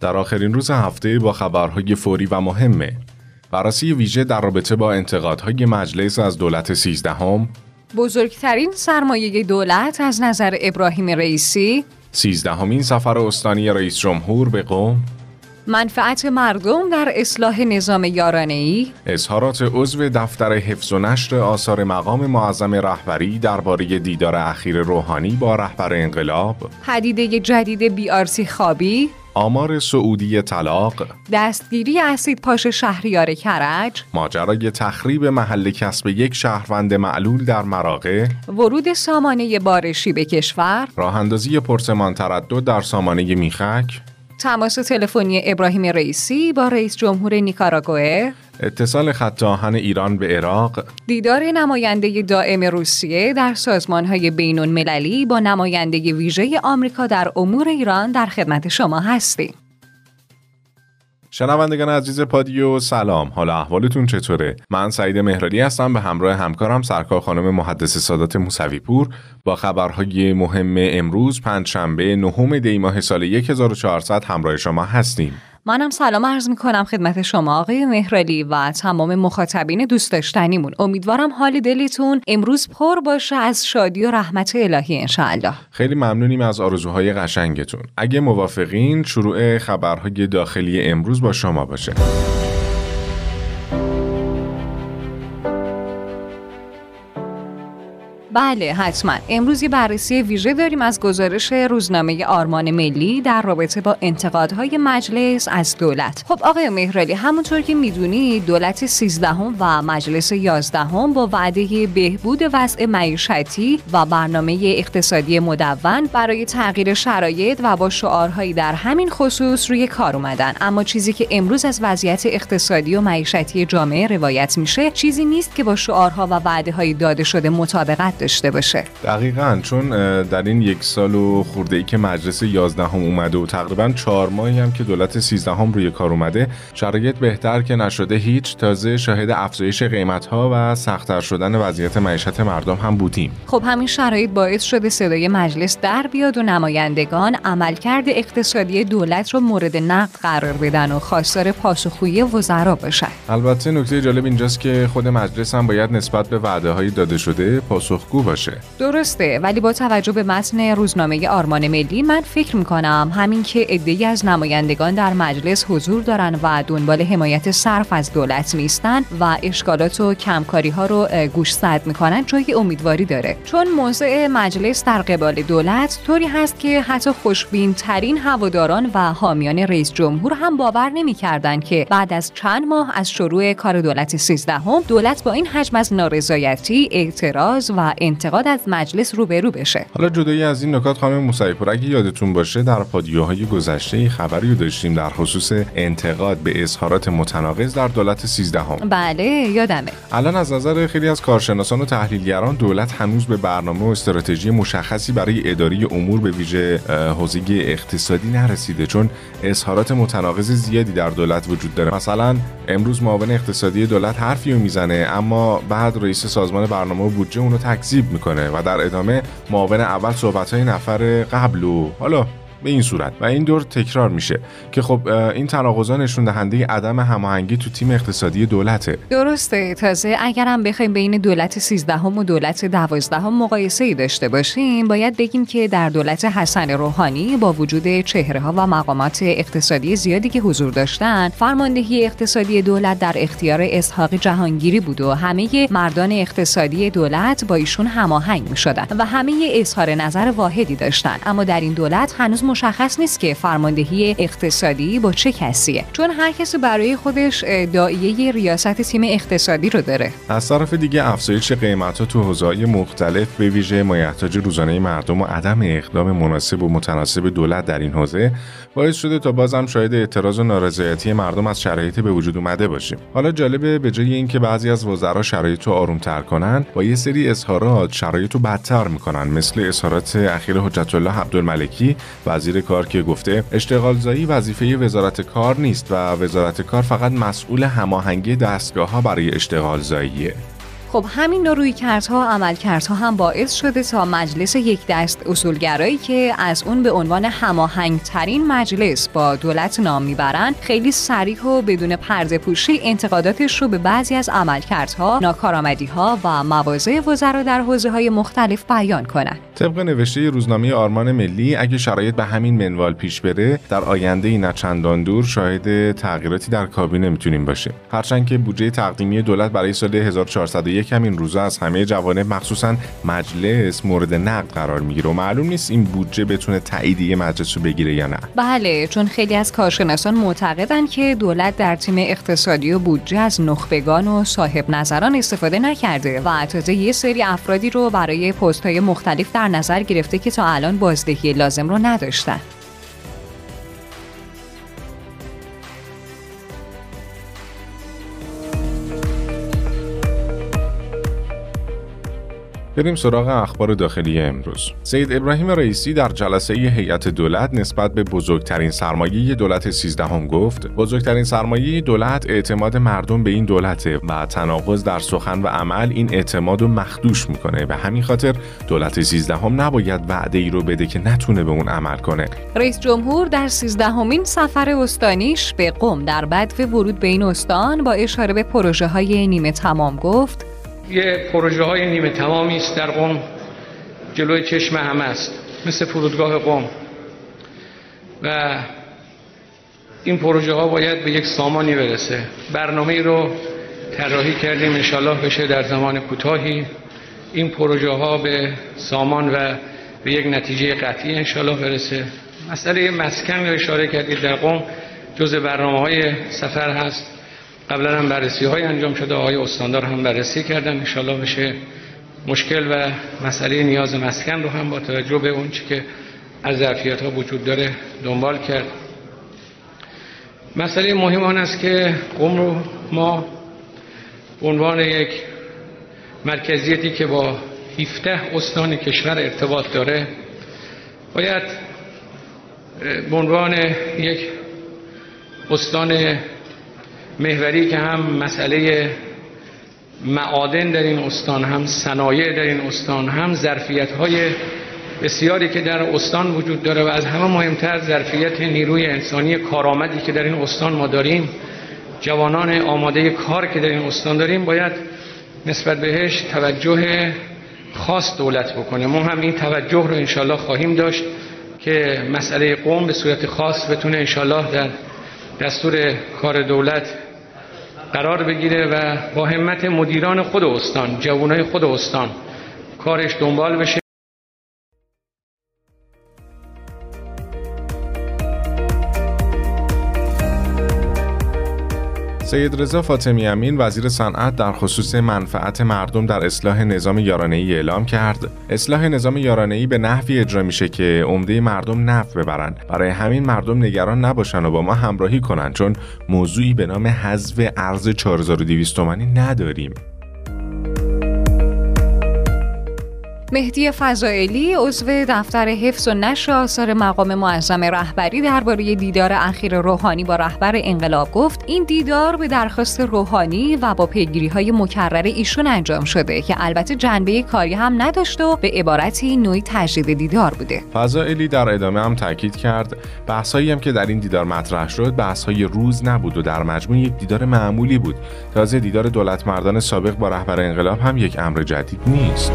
در آخرین روز هفته با خبرهای فوری و مهمه. بررسی ویژه در رابطه با انتقادهای مجلس از دولت سیزدهم. بزرگترین سرمایه دولت از نظر ابراهیم رئیسی. سیزدهمین سفر استانی رئیس جمهور به قوم. منفعت مردم در اصلاح نظام ای اظهارات عضو دفتر حفظ و نشر آثار مقام معظم رهبری درباره دیدار اخیر روحانی با رهبر انقلاب. پدیده جدید بیارسی خوابی. آمار سعودی طلاق. دستگیری اسید پاش شهریار کرج. ماجرای تخریب محل کسب یک شهروند معلول در مراغه ورود سامانه بارشی به کشور. راه اندازی پرسمان تردد در سامانه میخک. تماس تلفنی ابراهیم رئیسی با رئیس جمهور نیکاراگوئه. اتصال خط آهن ایران به عراق. دیدار نماینده دائم روسیه در سازمانهای بین المللی با نماینده ویژه آمریکا در امور ایران در خدمت شما هستیم. شنوندگان عزیز پادیو سلام. حالا احوالتون چطوره؟ من سعید مهرالی هستم به همراه همکارم سرکار خانم محدث سادات موسوی پور با خبرهای مهم امروز پنجشنبه نهم دی ماه سال 1400 همراه شما هستیم. منم سلام عرض می کنم خدمت شما آقای مهرالی و تمام مخاطبین دوست داشتنیمون. امیدوارم حال دلتون امروز پر باشه از شادی و رحمت الهی انشاءالله. خیلی ممنونیم از آرزوهای قشنگتون. اگه موافقین شروع خبرهای داخلی امروز با شما باشه. بله حتما. امروز یه بررسی ویژه داریم از گزارش روزنامه آرمان ملی در رابطه با انتقادهای مجلس از دولت. خب آقای مهرالی همونطور که می‌دونی دولت 13 و مجلس 11 با وعده بهبود وضع معیشتی و برنامه اقتصادی مدون برای تغییر شرایط و با شعارهایی در همین خصوص روی کار اومدن. اما چیزی که امروز از وضعیت اقتصادی و معیشتی جامعه روایت میشه چیزی نیست که با شعارها و وعده های داده شده مطابقت داشته باشه. دقیقا چون در این یک سال و خورده ای که مجلس 11 هم اومده و تقریبا چهار ماهی هم که دولت 13 هم روی کار اومده شرایط بهتر که نشده هیچ تازه شاهد افزایش قیمت ها و سختتر شدن وضعیت معیشت مردم هم بودیم. خب همین شرایط باعث شده صدای مجلس در بیاد و نمایندگان عملکرد اقتصادی دولت رو مورد نقد قرار بدن و خواستار پاسخگویی وزرا باشن. البته نکته جالب اینجاست که خود مجلس هم باید نسبت به وعده های داده شده پاسخگو باشه. درسته ولی با توجه به متن روزنامه آرمان ملی من فکر می‌کنم همین که عدهای از نمایندگان در مجلس حضور دارن و دنبال حمایت صرف از دولت نیستن و اشکالات و کمکاری ها رو گوشزد می‌کنن جای امیدواری داره. چون موضع مجلس در قبال دولت طوری هست که حتی خوشبین ترین هواداران و حامیان رئیس جمهور هم باور نمی‌کردند که بعد از چند ماه از شروع کار دولت 13 هم دولت با این حجم از نارضایتی اعتراض و انتقاد از مجلس روبرو بشه. حالا جدایی از این نکات خانم موسویپور اگه یادتون باشه در پادیوهای گذشته خبری رو داشتیم در خصوص انتقاد به اظهارات متناقض در دولت 13 هم. بله یادمه. الان از نظر خیلی از کارشناسان و تحلیلگران دولت هنوز به برنامه و استراتژی مشخصی برای اداری امور به ویژه حوزه اقتصادی نرسیده چون اظهارات متناقض زیادی در دولت وجود داره. مثلا امروز معاون اقتصادی دولت حرفی رو می‌زنه اما بعد رئیس سازمان برنامه و بودجه اونو تکذیب می‌کنه و در ادامه معاون اول صحبت های نفر قبل و حالا به این صورت. و این دور تکرار میشه که خب این تناقضا نشون دهنده عدم هماهنگی تو تیم اقتصادی دولته. درسته. تازه اگرم بخوایم بین دولت 13 و دولت 12 هم مقایسه ای داشته باشیم باید بگیم که در دولت حسن روحانی با وجود چهره ها و مقامات اقتصادی زیادی که حضور داشتن فرماندهی اقتصادی دولت در اختیار اسحاق جهانگیری بود و همه مردان اقتصادی دولت با ایشون هماهنگ می‌شدن و همه اظهار نظر واحدی داشتن. اما در این دولت هنوز مشخص نیست که فرماندهی اقتصادی با چه کسیه چون هر کسی برای خودش دایه ریاست تیم اقتصادی رو داره. از طرف دیگه افزایش قیمت ها تو حوزه‌های مختلف به ویژه مایحتاج روزانه مردم و عدم اقدام مناسب و متناسب دولت در این حوزه باعث شده تا بازم شاید اعتراض و نارضایتی مردم از شرایط به وجود اومده باشیم حالا جالبه به جای اینکه بعضی از وزرا شرایط رو آرومتر کنن با یه سری اظهارات شرایط رو بدتر می‌کنن مثل اظهارات اخیر حجت الله عبدالملکی وزیر کار که گفته اشتغال زایی وظیفه وزارت کار نیست و وزارت کار فقط مسئول هماهنگی دستگاه ها برای اشتغال زاییه خب همین نوع روی کردها عملکردها هم باعث شده تا مجلس یک دست اصولگرایی که از اون به عنوان هماهنگ ترین مجلس با دولت نام می‌برن خیلی سریح و بدون پرده پوشی انتقاداتش رو به بعضی از عملکردها، ناکارآمدیها و مواضع وزرا در حوزه های مختلف بیان کنند. طبق نوشته روزنامه آرمان ملی اگه شرایط به همین منوال پیش بره در آینده ای چندان دور شاهد تغییراتی در کابینه می‌تونیم باشیم هرچند که بودجه تقدیمی دولت برای سال 1401 همین روزا از همه جوانب مخصوصا مجلس مورد نقد قرار می‌گیره و معلوم نیست این بودجه بتونه تاییدیه مجلس رو بگیره یا نه. بله چون خیلی از کارشناسان معتقدن که دولت در تیم اقتصادی و بودجه از نخبگان و صاحب نظران استفاده نکرده و تازه یه سری افرادی رو برای پست های مختلف در نظر گرفته که تا الان بازدهی لازم رو نداشتن. بریم سراغ اخبار داخلی امروز. سید ابراهیم رئیسی در جلسه هیئت دولت نسبت به بزرگترین سرمایه دولت 13 هم گفت بزرگترین سرمایه دولت اعتماد مردم به این دولته و تناقض در سخن و عمل این اعتماد رو مخدوش می‌کنه به همین خاطر دولت 13 هم نباید وعده ای رو بده که نتونه به اون عمل کنه. رئیس جمهور در 13 همین سفر استانیش به قم در بدو ورود به این استان با اشاره به پروژه های نیمه تمام گفت یه پروژه های نیمه تمامی است در قم جلوی چشم همه است مثل فرودگاه قم. و این پروژه ها باید به یک سامانی برسه. برنامه رو طراحی کردیم انشالله بشه در زمان کوتاهی. این پروژه ها به سامان و به یک نتیجه قطعی انشالله برسه. مسئله مسکن رو اشاره کردید در قم جز برنامه های سفر هست. قبلا هم بررسی های انجام شده آقای استاندار هم بررسی کردن. انشالله بشه مشکل و مسئله نیاز مسکن رو هم با توجه به اون چی که از ظرفیت ها وجود داره دنبال کرد. مسئله مهم آن است که قوم رو ما عنوان یک مرکزیتی که با 17 استان کشور ارتباط داره باید به عنوان یک استان محوری که هم مسئله معادن در این استان هم صنایع در این استان هم ظرفیت های بسیاری که در استان وجود داره و از همه مهمتر ظرفیت نیروی انسانی کارآمدی که در این استان ما داریم جوانان آماده کار که در این استان داریم باید نسبت بهش توجه خاص دولت بکنه. ما هم این توجه رو انشالله خواهیم داشت که مسئله قوم به صورت خاص بتونه انشالله در دستور کار دولت قرار بگیره و با همت مدیران خود استان جوانای خود استان کارش دنبال بشه. سید رضا فاطمی امین وزیر صنعت در خصوص منفعت مردم در اصلاح نظام یارانه ای اعلام کرد. اصلاح نظام یارانه ای به نحوی اجرا میشه که عمده مردم نفع ببرن. برای همین مردم نگران نباشن و با ما همراهی کنن چون موضوعی به نام حذف ارز 4200 تومانی نداریم. مهدی فضائلی عضو دفتر حفظ و نشر آثار مقام معظم رهبری درباره دیدار اخیر روحانی با رهبر انقلاب گفت این دیدار به درخواست روحانی و با پیگیری های مکرر ایشون انجام شده که البته جنبه کاری هم نداشت و به عبارتی نوعی تجدید دیدار بوده. فضائلی در ادامه هم تاکید کرد بحثایی هم که در این دیدار مطرح شد بحث‌های روز نبود و در مجموع یک دیدار معمولی بود. تازه دیدار دولت مردان سابق با رهبر انقلاب هم یک امر جدید نیست.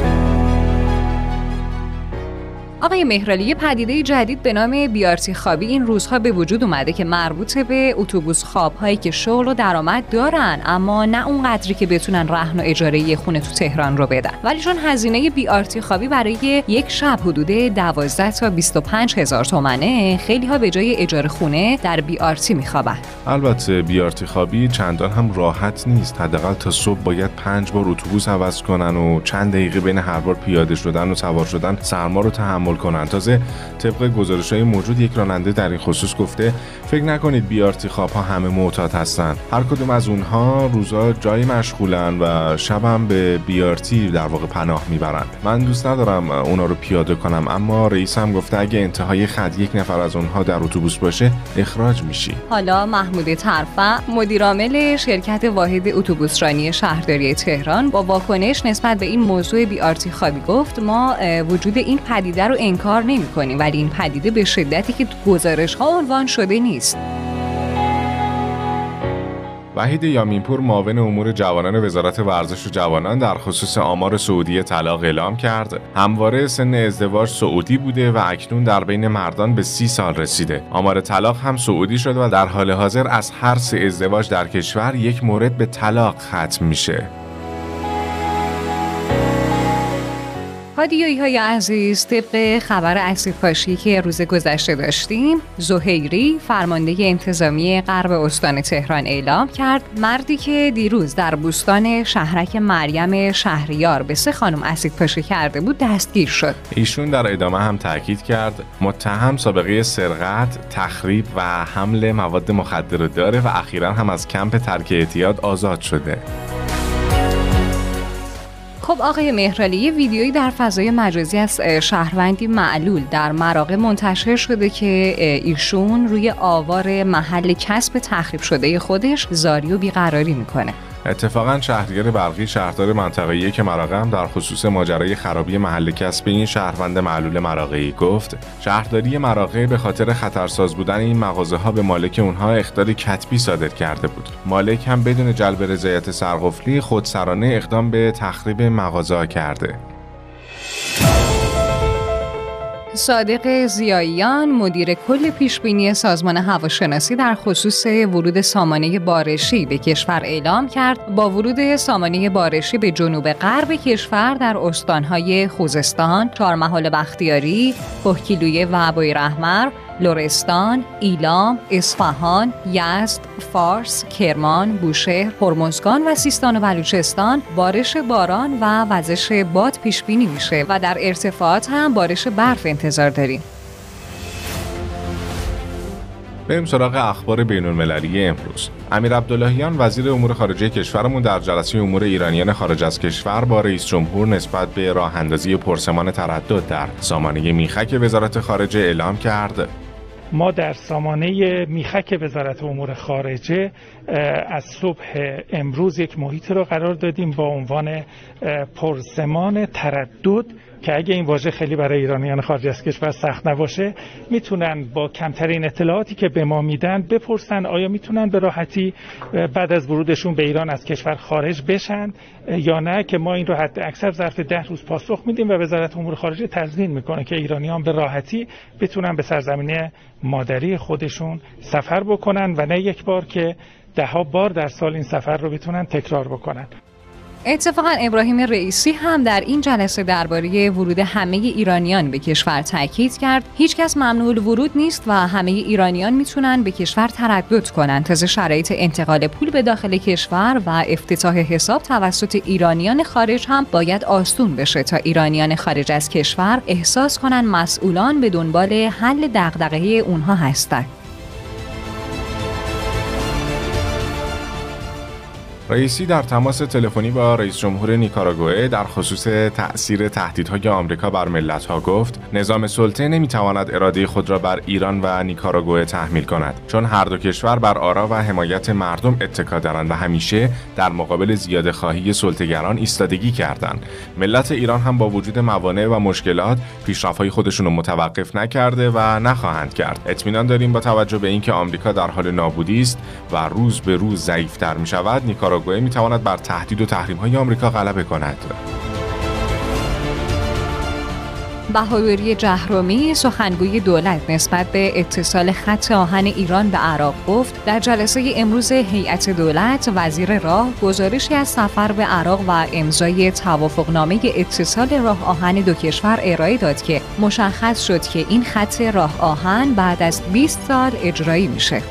آقای مهرالی پدیده جدید به نام بیارتی خوابی این روزها به وجود اومده که مربوط به اتوبوس خواب هایی که شغل و درآمد دارن اما نه اون قدری که بتونن رهن و اجاره خونه تو تهران رو بدن. ولی چون هزینه بیارتی خوابی برای یک شب حدود 12 تا 25 هزار تومنه خیلی ها به جای اجاره خونه در بیارتی میخوابن. البته بیارتی خوابی چندان هم راحت نیست. حداقل تا صبح باید پنج بار اتوبوس عوض کنن و چند دقیقه بین هر بار پیاده شدن و سوار شدن سرما رو تحمل تحمل کنند تازه طبق گزارش های موجود یک راننده در این خصوص گفته فکر نکنید بیارتی خواب ها همه معتاد هستند هر کدوم از اونها روزا جای مشغولن و شبم به بیارتی در واقع پناه می‌برند من دوست ندارم اونا رو پیاده کنم اما رئیسم گفته اگه انتهای خط یک نفر از اونها در اتوبوس باشه اخراج میشی. حالا محمود ترفع مدیرعامل شرکت واحد اتوبوسرانی شهرداری تهران با واکنش نسبت به این موضوع بیارتی خوابی گفت ما وجود این پدیده رو انکار نمی کنیم ولی این پدیده به شدتی که گزارش ها عنوان شده نیست. وحید یامینپور معاون امور جوانان وزارت ورزش و جوانان در خصوص آمار سعودی طلاق اعلام کرد. همواره سن ازدواج سعودی بوده و اکنون در بین مردان به سی سال رسیده. آمار طلاق هم سعودی شده و در حال حاضر از هر سه ازدواج در کشور یک مورد به طلاق ختم میشه. هادیایی های عزیز طبق خبر اسید پاشی که روز گذشته داشتیم زهیری فرمانده انتظامی غرب استان تهران اعلام کرد مردی که دیروز در بوستان شهرک مریم شهریار به سه خانم اسید پاشی کرده بود دستگیر شد. ایشون در ادامه هم تاکید کرد متهم سابقه سرقت تخریب و حمل مواد مخدر داره و اخیرا هم از کمپ ترک اعتیاد آزاد شده. خب آقای مهرالی یه ویدیویی در فضای مجازی از شهروندی معلول در مراغه منتشر شده که ایشون روی آوار محل کسب تخریب شده خودش زاری و بیقراری می‌کنه. اتفاقا شهرگیر برقی شهردار منطقه که مراغه هم در خصوص ماجرای خرابی محل کسب این شهروند معلول مراغه گفت. شهرداری مراغه به خاطر خطرساز بودن این مغازه ها به مالک اونها اختار کتبی صادر کرده بود. مالک هم بدون جلب رضایت سرقفلی خودسرانه اقدام به تخریب مغازه کرده. صادق زیاییان مدیر کل پیشبینی سازمان هواشناسی در خصوص ورود سامانه بارشی به کشور اعلام کرد. با ورود سامانه بارشی به جنوب غرب کشور در استانهای خوزستان، چهارمحال بختیاری، کهکیلویه و بویرحمر لرستان، ایلام، اصفهان، یزد، فارس، کرمان، بوشهر، هرمزگان و سیستان و بلوچستان بارش باران و وزش باد پیش بینی میشه و در ارتفاعات هم بارش برف انتظار داریم. بریم سراغ اخبار بین المللی امروز امیر عبداللهیان وزیر امور خارجه کشورمون در جلسه امور ایرانیان خارج از کشور با رئیس جمهور نسبت به راه اندازی پرسمان تردد در سامانه میخک وزارت خارجه اعلام کرد ما در سامانه میخک وزارت امور خارجه از صبح امروز یک محیط رو قرار دادیم با عنوان پرسمان تردد که اگه این واژه خیلی برای ایرانیان خارج از کشور سخت نباشه می‌تونن با کمترین اطلاعاتی که به ما میدن بپرسن آیا می‌تونن به راحتی بعد از ورودشون به ایران از کشور خارج بشن یا نه که ما این رو حد اکثر ظرف ده روز پاسخ میدیم و وزارت امور خارجه تضمین می‌کنه که ایرانیان به راحتی بتونن به سرزمینه مادری خودشون سفر بکنن و نه یک بار که دهها بار در سال این سفر رو بتونن تکرار بکنن. اتفاقا ابراهیم رئیسی هم در این جلسه درباره ورود همه ایرانیان به کشور تاکید کرد. هیچکس ممنوع ورود نیست و همه ایرانیان می‌تونن به کشور تردد کنند تازه شرایط انتقال پول به داخل کشور و افتتاح حساب توسط ایرانیان خارج هم باید آسون بشه تا ایرانیان خارج از کشور احساس کنند مسئولان به دنبال حل دغدغه اونها هستند رئیسی در تماس تلفنی با رئیس جمهور نیکاراگوئه در خصوص تأثیر تهدیدهای آمریکا بر ملتها گفت نظام سلطه نمی‌تواند اراده خود را بر ایران و نیکاراگوئه تحمیل کند چون هر دو کشور بر آرا و حمایت مردم اتکا دارند و همیشه در مقابل زیاده خواهی سلطهگران ایستادگی کردند. ملت ایران هم با وجود موانع و مشکلات پیشرفت‌های خودشون رو متوقف نکرده و نخواهند کرد. اطمینان داریم با توجه به اینکه آمریکا در حال نابودی است و روز به روز ضعیفتر می شود می تواند بر تهدید و تحریم های آمریکا غلبه کند. بهادری جهرومی سخنگوی دولت نسبت به اتصال خط آهن ایران به عراق گفت در جلسه امروز هیئت دولت وزیر راه گزارشی از سفر به عراق و امضای توافقنامه اتصال راه آهن دو کشور ارائه داد که مشخص شد که این خط راه آهن بعد از 20 سال اجرایی میشه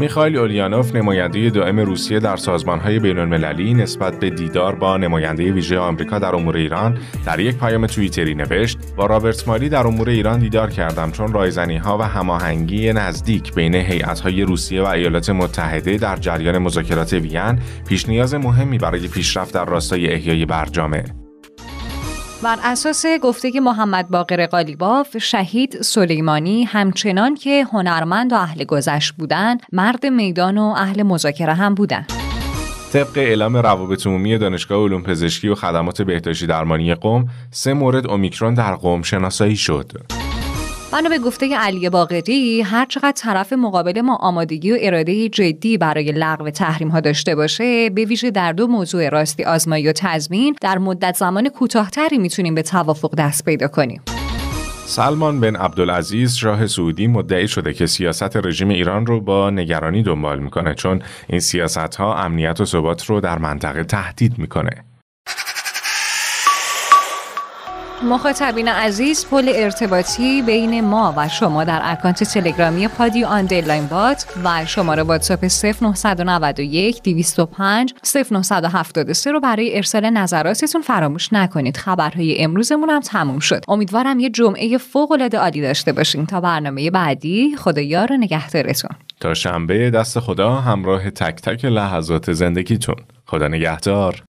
میخائیل اولیانوف نماینده دائم روسیه در سازمانهای بین‌المللی نسبت به دیدار با نماینده ویژه آمریکا در امور ایران در یک پیام توییتری نوشت با رابرت مالی در امور ایران دیدار کردم چون رایزنی ها و هماهنگی نزدیک بین هیئت‌های روسیه و ایالات متحده در جریان مذاکرات وین پیش نیاز مهمی برای پیشرفت در راستای احیای برجامه بر اساس گفته محمد باقر قالیباف شهید سلیمانی همچنان که هنرمند و اهل گذشت بودند مرد میدان و اهل مذاکره هم بودند طبق اعلام روابط عمومی دانشگاه علوم پزشکی و خدمات بهداشتی درمانی قم سه مورد اومیکرون در قم شناسایی شد. بنا به گفته علی باقری هر چقدر طرف مقابل ما آمادگی و اراده جدی برای لغو تحریم ها داشته باشه به ویژه در دو موضوع راستی آزمایی و تضمین در مدت زمان کوتاهتری می‌تونیم به توافق دست پیدا کنیم سلمان بن عبدالعزیز شاه سعودی مدعی شده که سیاست رژیم ایران رو با نگرانی دنبال می‌کنه چون این سیاست ها امنیت و ثبات رو در منطقه تهدید می‌کنه. مخاطبین عزیز پل ارتباطی بین ما و شما در اکانت تلگرامی پادیو underline bot و شماره واتساپ 0991 205 0973 رو برای ارسال نظراتتون فراموش نکنید. خبرهای امروزمون هم تموم شد. امیدوارم یه جمعه فوق العاده عالی داشته باشین. تا برنامه بعدی خدا یار و نگهدارتون. تا شنبه دست خدا همراه تک تک لحظات زندگیتون. خدا نگهدار.